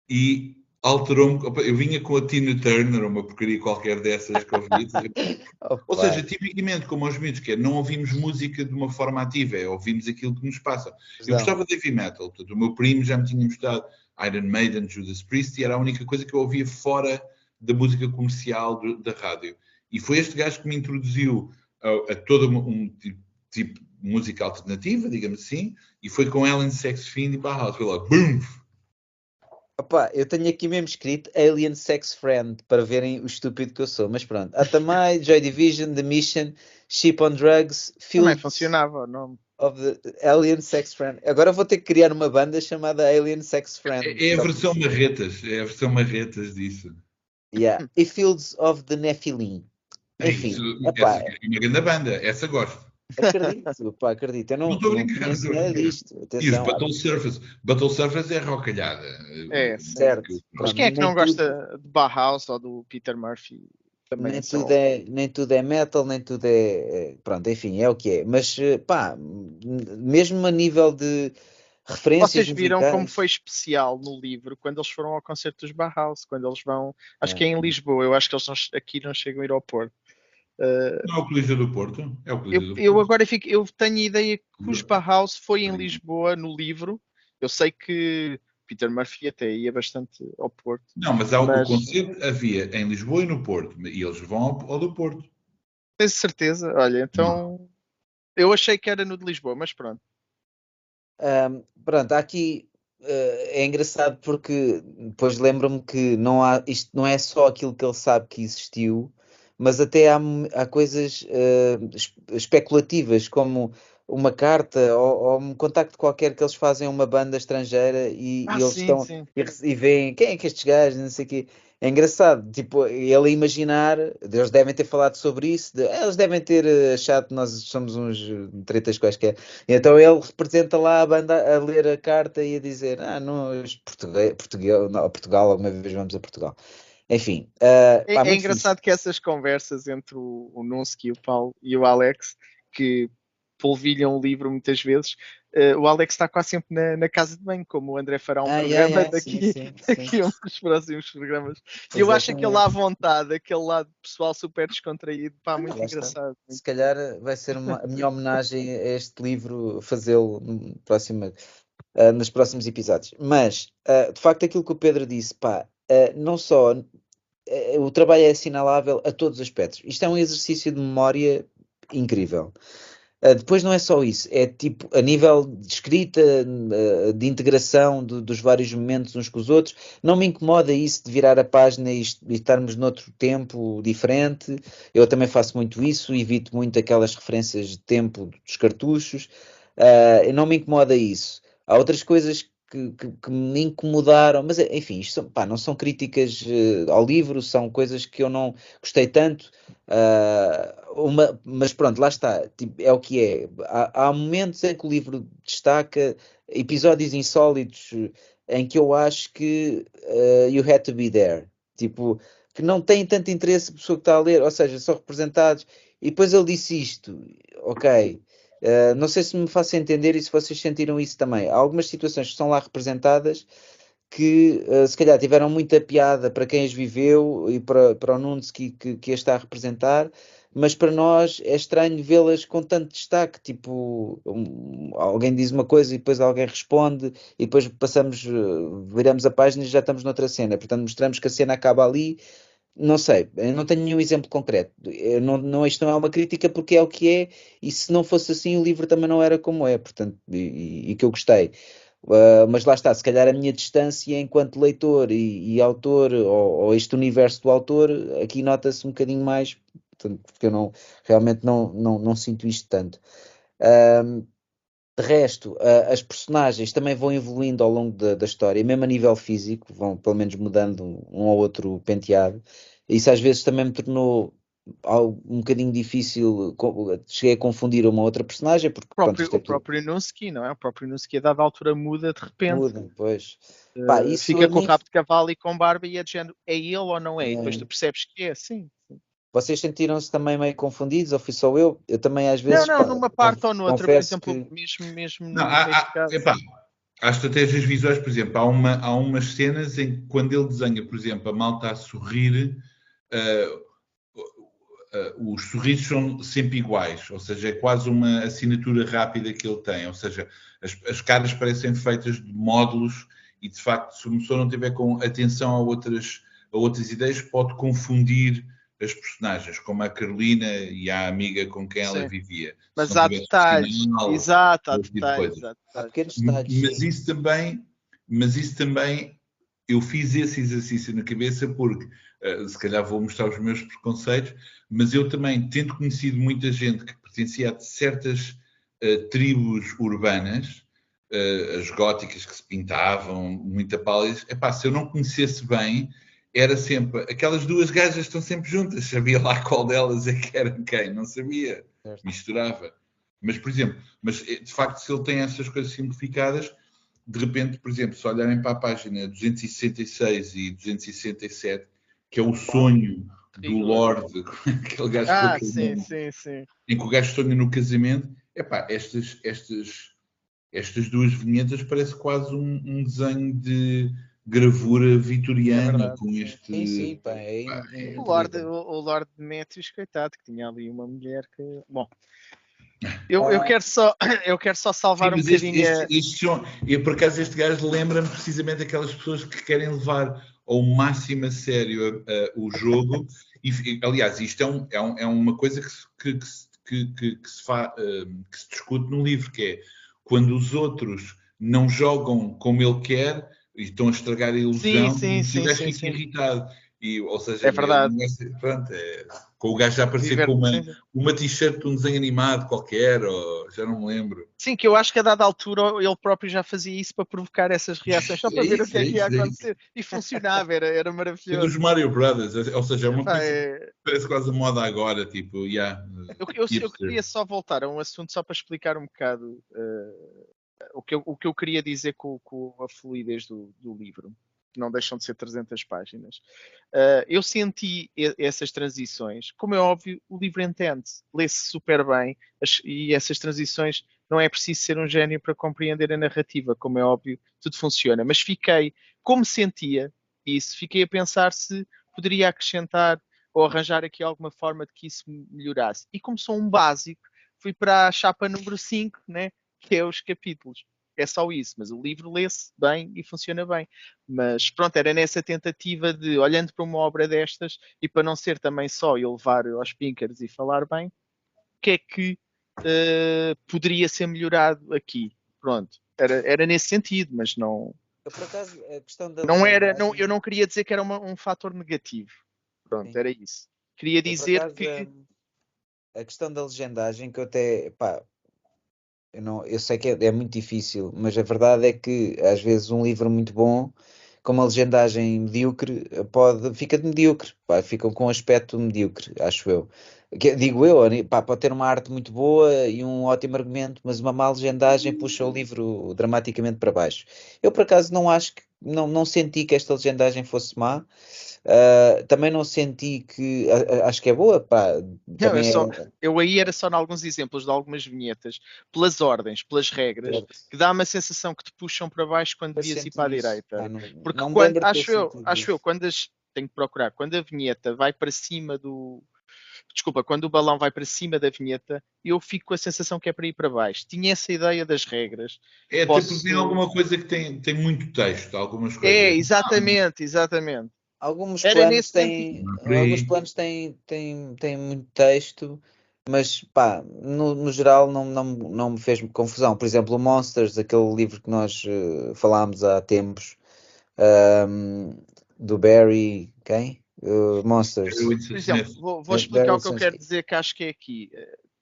E alterou-me. Eu vinha com a Tina Turner, uma porcaria qualquer dessas que eu ouvi. *laughs* Ou seja, tipicamente, como aos miúdos, que é, não ouvimos música de uma forma ativa, é ouvimos aquilo que nos passa. Eu gostava de heavy metal, portanto, o meu primo já me tinha mostrado Iron Maiden, Judas Priest, e era a única coisa que eu ouvia fora da música comercial do, da rádio. E foi este gajo que me introduziu a, a todo um tipo, tipo de música alternativa, digamos assim, e foi com Ellen Sex Fiend e Bauhaus. Foi logo, BUM! Opa, eu tenho aqui mesmo escrito Alien Sex Friend para verem o estúpido que eu sou, mas pronto. Atamai, Joy Division, The Mission, Ship on Drugs, Fields Também funcionava o nome. Of the Alien Sex Friend. Agora vou ter que criar uma banda chamada Alien Sex Friend. É, é a versão marretas, é a versão marretas disso. Yeah. E Fields of the Nephilim. Enfim, Isso, essa é uma grande banda, essa gosto. Acredito, pá, acredito. Eu não, não estou brincando. Não disto. e os Battle Surface. Battle Surface é rocalhada. É, certo. Mas quem é que não gosta de Bauhaus ou do Peter Murphy? Também nem, tudo é, nem tudo é metal, nem tudo é, é. Pronto, enfim, é o que é. Mas, eh, pá, mesmo a nível de referências. Vocês viram musicais... como foi especial no livro quando eles foram ao concerto dos Bauhaus, quando eles vão. Acho é. que é em Lisboa, eu acho que eles não, aqui não chegam a ir ao Porto. Uh, não é o Coliseu do Porto? É o Coliseu eu, do Porto. eu agora fico, eu tenho a ideia que o Sparhouse foi em Lisboa no livro. Eu sei que Peter Murphy até ia bastante ao Porto. Não, mas, há, mas... o concerto havia em Lisboa e no Porto, e eles vão ao, ao do Porto. Tenho certeza, olha, então não. eu achei que era no de Lisboa, mas pronto. Um, pronto, aqui uh, é engraçado porque depois lembro-me que não há, isto não é só aquilo que ele sabe que existiu, mas até há, há coisas uh, especulativas, como uma carta ou, ou, um contacto qualquer que eles fazem a uma banda estrangeira e, ah, e eles sim, estão sim. E, e veem quem é que estes gajos, não sei o quê. É engraçado, tipo, ele imaginar, eles devem ter falado sobre isso, de, eles devem ter eh, achado que nós somos uns tretas quaisquer. Então ele representa lá a banda a ler a carta e a dizer, ah, não, Portugal, Portugal, Portugal alguma vez vamos a Portugal. Enfim. Uh, é, pá, é engraçado que essas conversas entre o, o Nunsky, o Paulo e o Alex, que polvilham o livro muitas vezes, uh, o Alex está quase sempre na, na, casa de banho, como o André fará um ah, programa yeah, yeah, daqui, sim, sim, *laughs* daqui a uns próximos programas. Eu acho aquele à vontade, aquele lado pessoal super descontraído, pá, muito ah, engraçado. Se calhar vai ser uma, a minha homenagem a este livro, fazê-lo no próximo, uh, nos próximos episódios. Mas, uh, de facto, aquilo que o Pedro disse, pá, não só o trabalho é assinalável a todos os aspectos. Isto é um exercício de memória incrível. Uh, depois não é só isso, é tipo a nível de escrita, de integração de, dos vários momentos uns com os outros. Não me incomoda isso de virar a página e, e estarmos noutro tempo diferente. Eu também faço muito isso, evito muito aquelas referências de tempo dos cartuchos. não me incomoda isso. Há outras coisas que, que, que, me incomodaram, mas enfim, isto pá, não são críticas uh, ao livro, são coisas que eu não gostei tanto, uh, uma, mas pronto, lá está, tipo, é o que é. Há, há, momentos em que o livro destaca episódios insólitos em que eu acho que uh, you had to be there, tipo, que não tem tanto interesse a pessoa que está a ler, ou seja, são representados, e depois ele disse isto, ok Uh, não sei se me faço entender e se vocês sentiram isso também. Há algumas situações que são lá representadas que uh, se calhar tiveram muita piada para quem as viveu e para, para o Nunes que, que, que a está a representar, mas para nós é estranho vê-las com tanto destaque. Tipo, um, alguém diz uma coisa e depois alguém responde, e depois passamos, uh, viramos a página e já estamos noutra cena. Portanto, mostramos que a cena acaba ali não sei, não tenho nenhum exemplo concreto. Eu não, não, isto não é uma crítica porque é o que é, e se não fosse assim, o livro também não era como é, portanto, e, e que eu gostei. Uh, mas lá está, se calhar a minha distância enquanto leitor e, e autor, ou, ou, este universo do autor, aqui nota-se um bocadinho mais, portanto, porque eu não, realmente não, não, não sinto isto tanto. Uh, de resto, uh, as personagens também vão evoluindo ao longo da, da, história, mesmo a nível físico, vão pelo menos mudando um ou outro penteado. Isso às vezes também me tornou um bocadinho difícil, cheguei a confundir uma outra personagem. Porque, o próprio, pronto, é o próprio Inuski, não é? O próprio Inuski a dada altura muda de repente. Muda, pois. Uh, Pá, fica com o rabo de cavalo e com barba e é de género, é ele ou não é? é. E depois tu percebes que é, sim. Vocês sentiram-se também meio confundidos ou fui só eu? Eu também às vezes. Não, não, numa parte ou noutra, por exemplo, que... mesmo, mesmo não, há, há, epá, há estratégias visuais, por exemplo, há, uma, há umas cenas em que quando ele desenha, por exemplo, a malta a sorrir, uh, uh, os sorrisos são sempre iguais, ou seja, é quase uma assinatura rápida que ele tem, ou seja, as, as caras parecem feitas de módulos e de facto, se uma pessoa não tiver com atenção a outras, a outras ideias, pode confundir as personagens, como a Carolina e a amiga com quem ela Sim. vivia. Mas há detalhes, final, exato, há detalhes, há pequenos detalhes. Mas isso também, mas isso também, eu fiz esse exercício na cabeça porque, uh, se calhar vou mostrar os meus preconceitos, mas eu também, tendo conhecido muita gente que pertencia a certas uh, tribos urbanas, uh, as góticas que se pintavam, muita pálida, epá, se eu não conhecesse bem, era sempre, aquelas duas gajas estão sempre juntas, sabia lá qual delas é que era quem, não sabia, certo. misturava. Mas, por exemplo, mas eh, de facto, se ele tem essas coisas simplificadas, de repente, por exemplo, se olharem para a página 266 e 267, que é o sonho do Lorde, *laughs* aquele gajo ah, sim, sim, sim. em que o gajo sonha no casamento, epá, estas, estas, estas duas vinhetas parece quase um, um desenho de gravura vitoriana é com este. Sim, sim, pá, é, é, o, Lord, o, o Lord Demetrius, coitado, que tinha ali uma mulher que. Bom. Eu, eu, quero só, *coughs* eu quero só salvar sim, um bocadinho. Este, este, este, e por acaso este gajo lembra-me precisamente aquelas pessoas que querem levar ao máximo a sério o jogo. E, aliás, isto é, um, é, um, é uma coisa que, que, que, que, que se fa, que se discute no livro, que é quando os outros não jogam como ele quer, e estão a estragar a ilusão sim, sim, e sim, fica sim. irritado. E, ou seja, é verdade. É, pronto, é, com o gajo já aparecer com uma, uma t-shirt de um desenho animado qualquer, ou já não me lembro. Sim, que eu acho que a dada altura ele próprio já fazia isso para provocar essas reações, só para é ver isso, o que é, que ia é acontecer. E funcionava, era, era maravilhoso. E dos Mario Brothers, ou seja, é uma coisa é... parece quase a moda agora, tipo, yeah, eu, eu, eu, queria só voltar a um assunto só para explicar um bocado uh, o que eu, o que eu queria dizer com, com a fluidez do, do, livro, que não deixam de ser 300 páginas. Uh, eu senti essas transições, como é óbvio, o livro entende, lê-se super bem, as, e essas transições não é preciso ser um gênio para compreender a narrativa, como é óbvio, tudo funciona. Mas fiquei, como sentia isso, fiquei a pensar se poderia acrescentar ou arranjar aqui alguma forma de que isso melhorasse. E como sou um básico, fui para a chapa número 5, né? Que é os capítulos. É só isso, mas o livro lê-se bem e funciona bem. Mas pronto, era nessa tentativa de, olhando para uma obra destas, e para não ser também só eu levar aos pinkers e falar bem, o que é que uh, poderia ser melhorado aqui? Pronto, era, era nesse sentido, mas não. Eu, por acaso, a questão da não era, não, eu não queria dizer que era uma, um fator negativo. Pronto, Sim. era isso. Queria dizer acaso, que. A, a questão da legendagem, que eu até. Pá, eu, não, eu sei que é, é, muito difícil, mas a verdade é que às vezes um livro muito bom, com uma legendagem medíocre, pode, fica de medíocre, pá, fica com um aspecto medíocre, acho eu. Que, digo eu, pá, pode ter uma arte muito boa e um ótimo argumento, mas uma má legendagem puxa o livro dramaticamente para baixo. Eu por acaso não acho que, não, não senti que esta legendagem fosse má. Uh, também não senti que acho que é boa. Pá, não, eu, só, é... eu, aí era só em alguns exemplos de algumas vinhetas, pelas ordens, pelas regras, é. que dá uma sensação que te puxam para baixo quando devias ir para a direita. Ah, não, Porque não quando, acho, eu, acho eu, quando as, tenho que procurar, quando a vinheta vai para cima do. Desculpa, quando o balão vai para cima da vinheta, eu fico com a sensação que é para ir para baixo. Tinha essa ideia das regras. É, Posso... porque tem alguma coisa que tem, tem muito texto, algumas coisas. É, exatamente, exatamente. Alguns Era planos, têm, alguns planos têm, têm, têm muito texto, mas pá, no, no geral não, não, não me fez confusão. Por exemplo, o Monsters, aquele livro que nós uh, falámos há tempos, um, do Barry, quem? Uh, Monsters. Por exemplo, vou, vou explicar o que eu quero dizer que acho que é aqui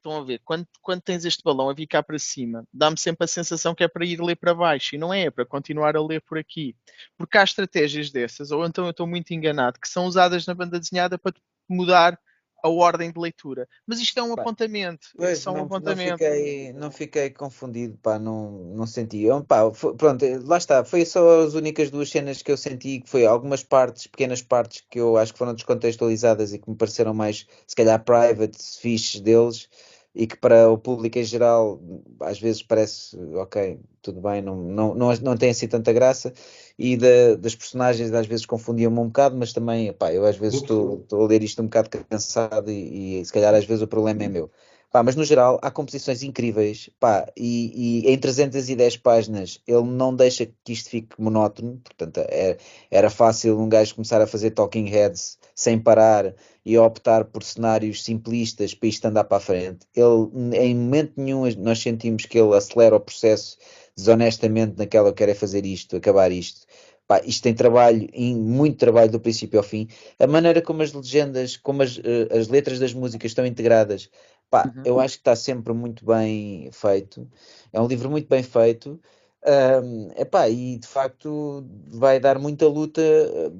estão a ver, quando, quando tens este balão a vir cá para cima, dá-me sempre a sensação que é para ir ler para baixo, e não é, é para continuar a ler por aqui. Porque há estratégias dessas, ou então eu estou muito enganado, que são usadas na banda desenhada para mudar a ordem de leitura. Mas isto é um Pá, apontamento. é Pois, só um não, não apontamento. fiquei, não fiquei confundido, pá, não, não senti. Eu, pá, fo- pronto, lá está, foi só as únicas duas cenas que eu senti, que foi algumas partes, pequenas partes que eu acho que foram descontextualizadas e que me pareceram mais, se calhar, private, fiches deles, e que para o público em geral, às vezes parece, ok, tudo bem, não, não, não, não tem assim tanta graça, e da- das personagens às vezes confundiam-me um bocado, mas também, pá, eu às vezes estou a ler isto um bocado cansado e, e se calhar às vezes o problema é meu. Pá, mas no geral há composições incríveis, pá, e, e em 310 páginas ele não deixa que isto fique monótono, portanto é- era fácil um gajo começar a fazer talking heads sem parar e optar por cenários simplistas para isto andar para a frente. Ele, em momento nenhum nós sentimos que ele acelera o processo desonestamente naquela eu quero é fazer isto, acabar isto. Pá, isto tem trabalho, muito trabalho do princípio ao fim. A maneira como as legendas, como as, eh, as letras das músicas estão integradas, pá, Uhum. eu acho que está sempre muito bem feito. É um livro muito bem feito. Ahm, epá, e de facto vai dar muita luta,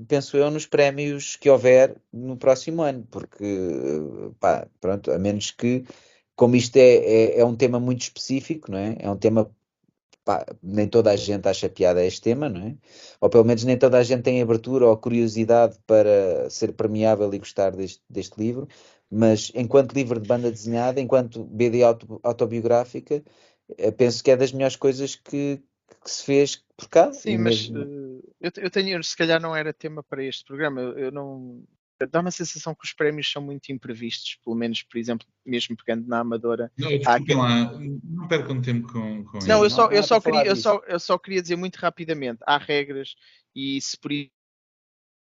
penso eu, nos prémios que houver no próximo ano, porque pá, pronto, a menos que, como isto é, é, é um tema muito específico, não é? É um tema pá, nem toda a gente acha piada a este tema, não é? Ou pelo menos nem toda a gente tem abertura ou curiosidade para ser premiável e gostar deste, deste livro, mas enquanto livro de banda desenhada, enquanto BD auto- autobiográfica, eh, penso que é das melhores coisas que, que se fez por cá. Sim, mas eh, eu, eu tenho, se calhar não era tema para este programa. Eu, eu não. Dá uma sensação que os prémios são muito imprevistos, pelo menos, por exemplo, mesmo pegando na Amadora. Não, desculpem lá, não percam tempo com, com Não, eu isso. só, não eu, só queria, eu, só, eu só queria dizer muito rapidamente: há regras, e se por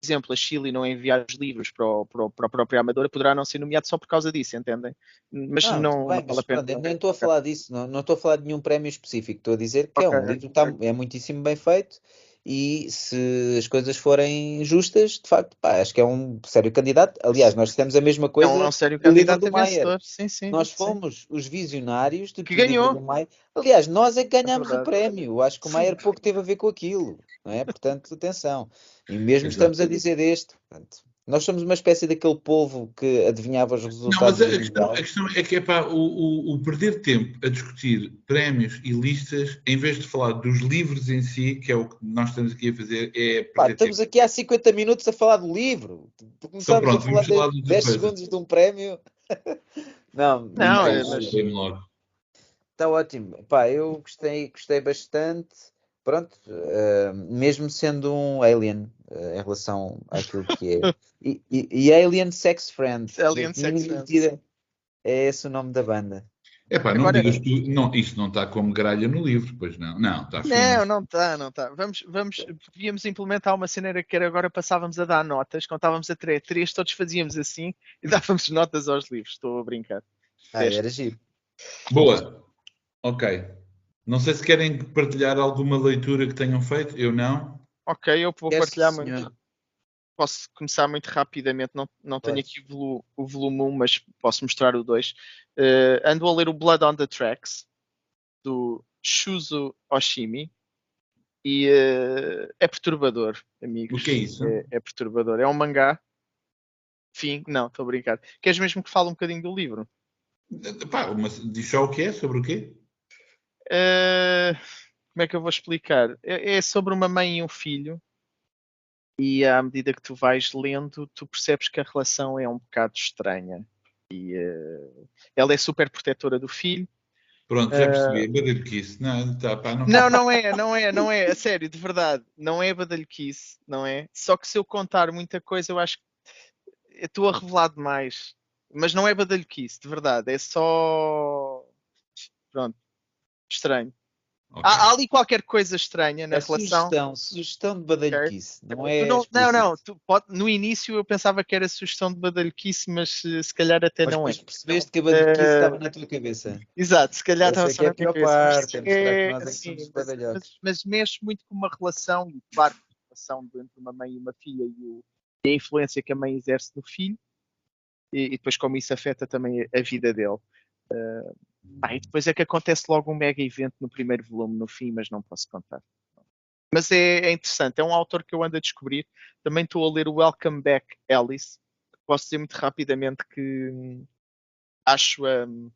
exemplo a Chile não enviar os livros para, o, para, o, para a própria Amadora, poderá não ser nomeado só por causa disso, entendem? Mas Não, não, tudo bem, não vale a pena. pronto, nem estou a falar disso, não, não estou a falar de nenhum prémio específico, estou a dizer que é Ok, um livro que está, é muitíssimo bem feito e se as coisas forem justas, de facto, pá, acho que é um sério candidato. Aliás, nós dissemos a mesma É coisa um, é um sério do candidato do vencedor. Sim, sim. Nós sim. fomos os visionários de Que o ganhou. do Maier. Aliás, nós é que ganhámos o verdade. prémio. Acho que o Maier pouco teve a ver com aquilo, não é? Portanto, atenção. E mesmo Exato. estamos a dizer deste. Portanto, nós somos uma espécie daquele povo que adivinhava os Não, resultados mas a, questão, a questão é que é pá, o, o- o perder tempo a discutir prémios e listas, em vez de falar dos livros em si, que é o que nós estamos aqui a fazer, é Pá, estamos tempo. aqui há 50 minutos a falar do livro. Começámos pronto, a falar falar de outra 10 coisa. segundos de um prémio. *laughs* Não, Não, é, mas está ótimo. Pá, eu gostei, gostei bastante. Pronto, eh, mesmo sendo um alien eh, em relação àquilo que é. *laughs* E, e- e Alien Sex Friend. Alien Sex Friend. É esse o nome da banda. É pá, não Agora- digas tu, não, isso não está como gralha no livro, pois não. Não, está. Não, não está, não está. Vamos, vamos, devíamos implementar uma cena que era agora passávamos a dar notas, contávamos a três, três todos fazíamos assim e *laughs* dávamos notas aos livros. Estou a brincar. Ah, Este. era giro. Boa. Ok. Não sei se querem partilhar alguma leitura que tenham feito. Eu não. Ok, eu vou Yes, partilhar senhor. muito. Posso começar muito rapidamente, não, não tenho aqui o, volu- o volume 1, mas posso mostrar o 2. Eh, ando a ler o Blood on the Tracks, do Shuzo Oshimi, e eh, é perturbador, amigos. O que é isso? É, é perturbador. É um mangá. Fim, não, estou a brincar. Queres mesmo que fale um bocadinho do livro? Pá, mas diz só o que é, sobre o quê? Eh, como é que eu vou explicar? É, é sobre uma mãe e um filho, e à medida que tu vais lendo, tu percebes que a relação é um bocado estranha. E eh, ela é super protetora do filho. Pronto, já percebi. É badalhoquice. Não, tá, pá, não. Não, não é, não é, não é, a sério, de verdade, não é badalhoquice, não é? Só que se eu contar muita coisa, eu acho que estou a revelar demais. Mas não é badalhoquice, de verdade, é só. Pronto, estranho. Ok. Há, há ali qualquer coisa estranha na É relação. sugestão, sugestão de badalhoquice. Não é não, não, não, tu pode- no início eu pensava que era sugestão de badalhoquice, mas eh, se calhar até Mas não é. depois percebeste que a badalhoquice Eh, estava na tua cabeça. Exato, se calhar Essa estava é só é na a pior minha cabeça. parte, é nós é assim, mas, mas, mas mexe muito com uma relação, e claro, a relação entre uma mãe e uma filha e, o- e a influência que a mãe exerce no filho, e, e depois como isso afeta também a, a vida dele. Eh, pá, e depois é que acontece logo um mega evento no primeiro volume, no fim, mas não posso contar. Mas é, é interessante, é um autor que eu ando a descobrir. Também estou a ler o Welcome Back Alice, posso dizer muito rapidamente que hum, acho a, hum,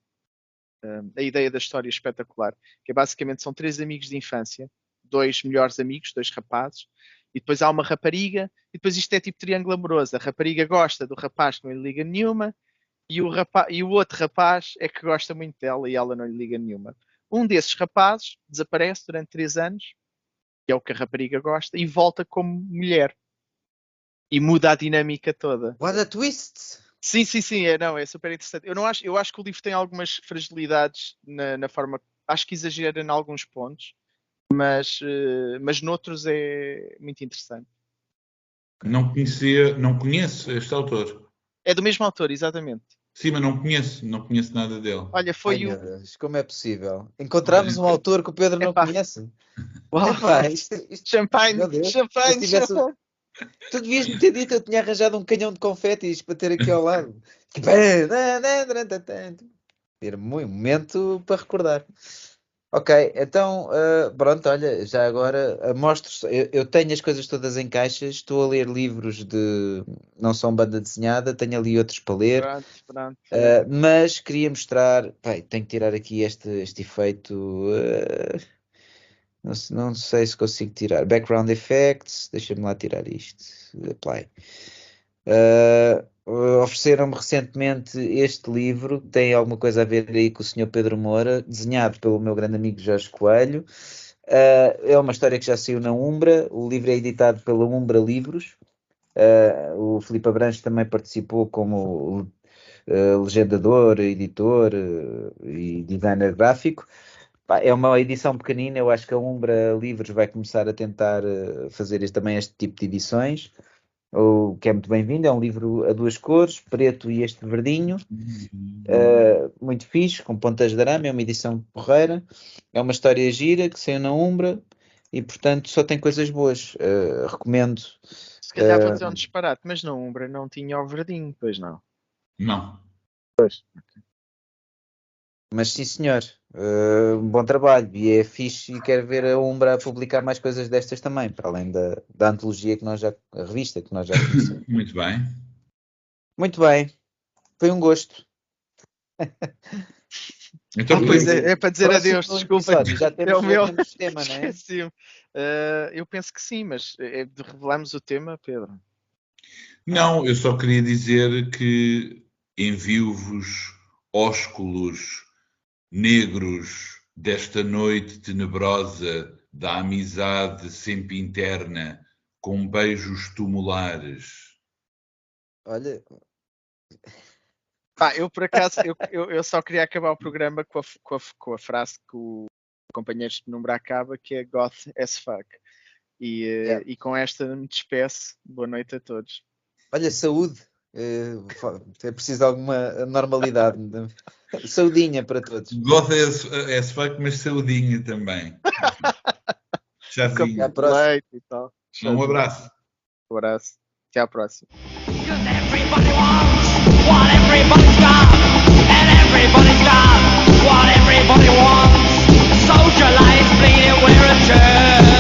a ideia da história espetacular. Que é, basicamente são três amigos de infância, dois melhores amigos, dois rapazes, e depois há uma rapariga, e depois isto é tipo triângulo amoroso. A rapariga gosta do rapaz que não lhe liga nenhuma, e o, rapaz, e o outro rapaz é que gosta muito dela e ela não lhe liga nenhuma. Um desses rapazes desaparece durante três anos, que é o que a rapariga gosta, e volta como mulher. E muda a dinâmica toda. What a twist! Sim, sim, sim, é, não, é super interessante. Eu, não acho, eu acho que o livro tem algumas fragilidades na, na forma. Acho que exagera em alguns pontos, mas, uh, mas noutros é muito interessante. Não conhecia, não conheço este autor. É do mesmo autor, exatamente. Sim, mas não conheço, não conheço nada dele. Olha, foi Ai, o. Deus, como é possível? Encontramos um autor que o Pedro não Epá. conhece. *laughs* Uau, Epá, isto, isto- *laughs* Deus, champanhe, se tivesse- champanhe. tu devias me ter dito, eu tinha arranjado um canhão de confetis para ter aqui ao lado. *laughs* Tipo, é, Era um momento para recordar. Ok, então, ah, pronto, olha, já agora ah, mostro, eu, eu tenho as coisas todas em caixas, estou a ler livros de, não são banda desenhada, tenho ali outros para ler, Pronto, pronto. Uh, mas queria mostrar. Bem, tenho que tirar aqui este, este efeito. uh, não, não sei se consigo tirar. Background Effects. Deixa-me lá tirar isto. Apply. Uh, Ofereceram-me recentemente este livro. Tem alguma coisa a ver aí com o Sr. Pedro Moura, desenhado pelo meu grande amigo Jorge Coelho. Uh, é uma história que já saiu na Umbra. O livro é editado pela Umbra Livros. Uh, o Filipe Abranches também participou como legendador, editor e designer gráfico. É uma edição pequenina, eu acho que a Umbra Livros vai começar a tentar fazer também este tipo de edições, o que é muito bem-vindo. É um livro a duas cores, preto e este verdinho, uh, muito fixe, com pontas de arame, é uma edição porreira. É uma história gira que saiu na Umbra e, portanto, só tem coisas boas. Uh, recomendo. Se calhar vou uh, dizer um disparate, mas na Umbra não tinha o verdinho, pois não. Não. Mas sim, senhor, uh, um bom trabalho. E é fixe e quero ver a Umbra a publicar mais coisas destas também, para além da, da antologia que nós já, a revista que nós já conhecemos. *laughs* Muito bem. Muito bem, foi um gosto. *laughs* Então, Ah, Pois foi- é, é para dizer Próximo adeus, desculpa. Já temos, É o meu. tema, não é? Uh, eu penso que sim, mas é de revelarmos o tema, Pedro. Não, eu só queria dizer que envio-vos ósculos negros desta noite tenebrosa da amizade sempre interna, com beijos tumulares. Olha, Pá, eu por acaso, eu, eu, eu só queria acabar o programa com a, com a, com a frase que o companheiro de número acaba, que é goth as fuck. E, eh, Yeah. e com esta me despeço. Boa noite a todos. olha, saúde. Fa- é preciso alguma normalidade. Saudinha para todos. Gosta é fuck, mas saudinha também. *laughs* Próxima. Leite e tal. Um abraço. Um abraço. Até à próxima. Social life bleeding, we're a turn.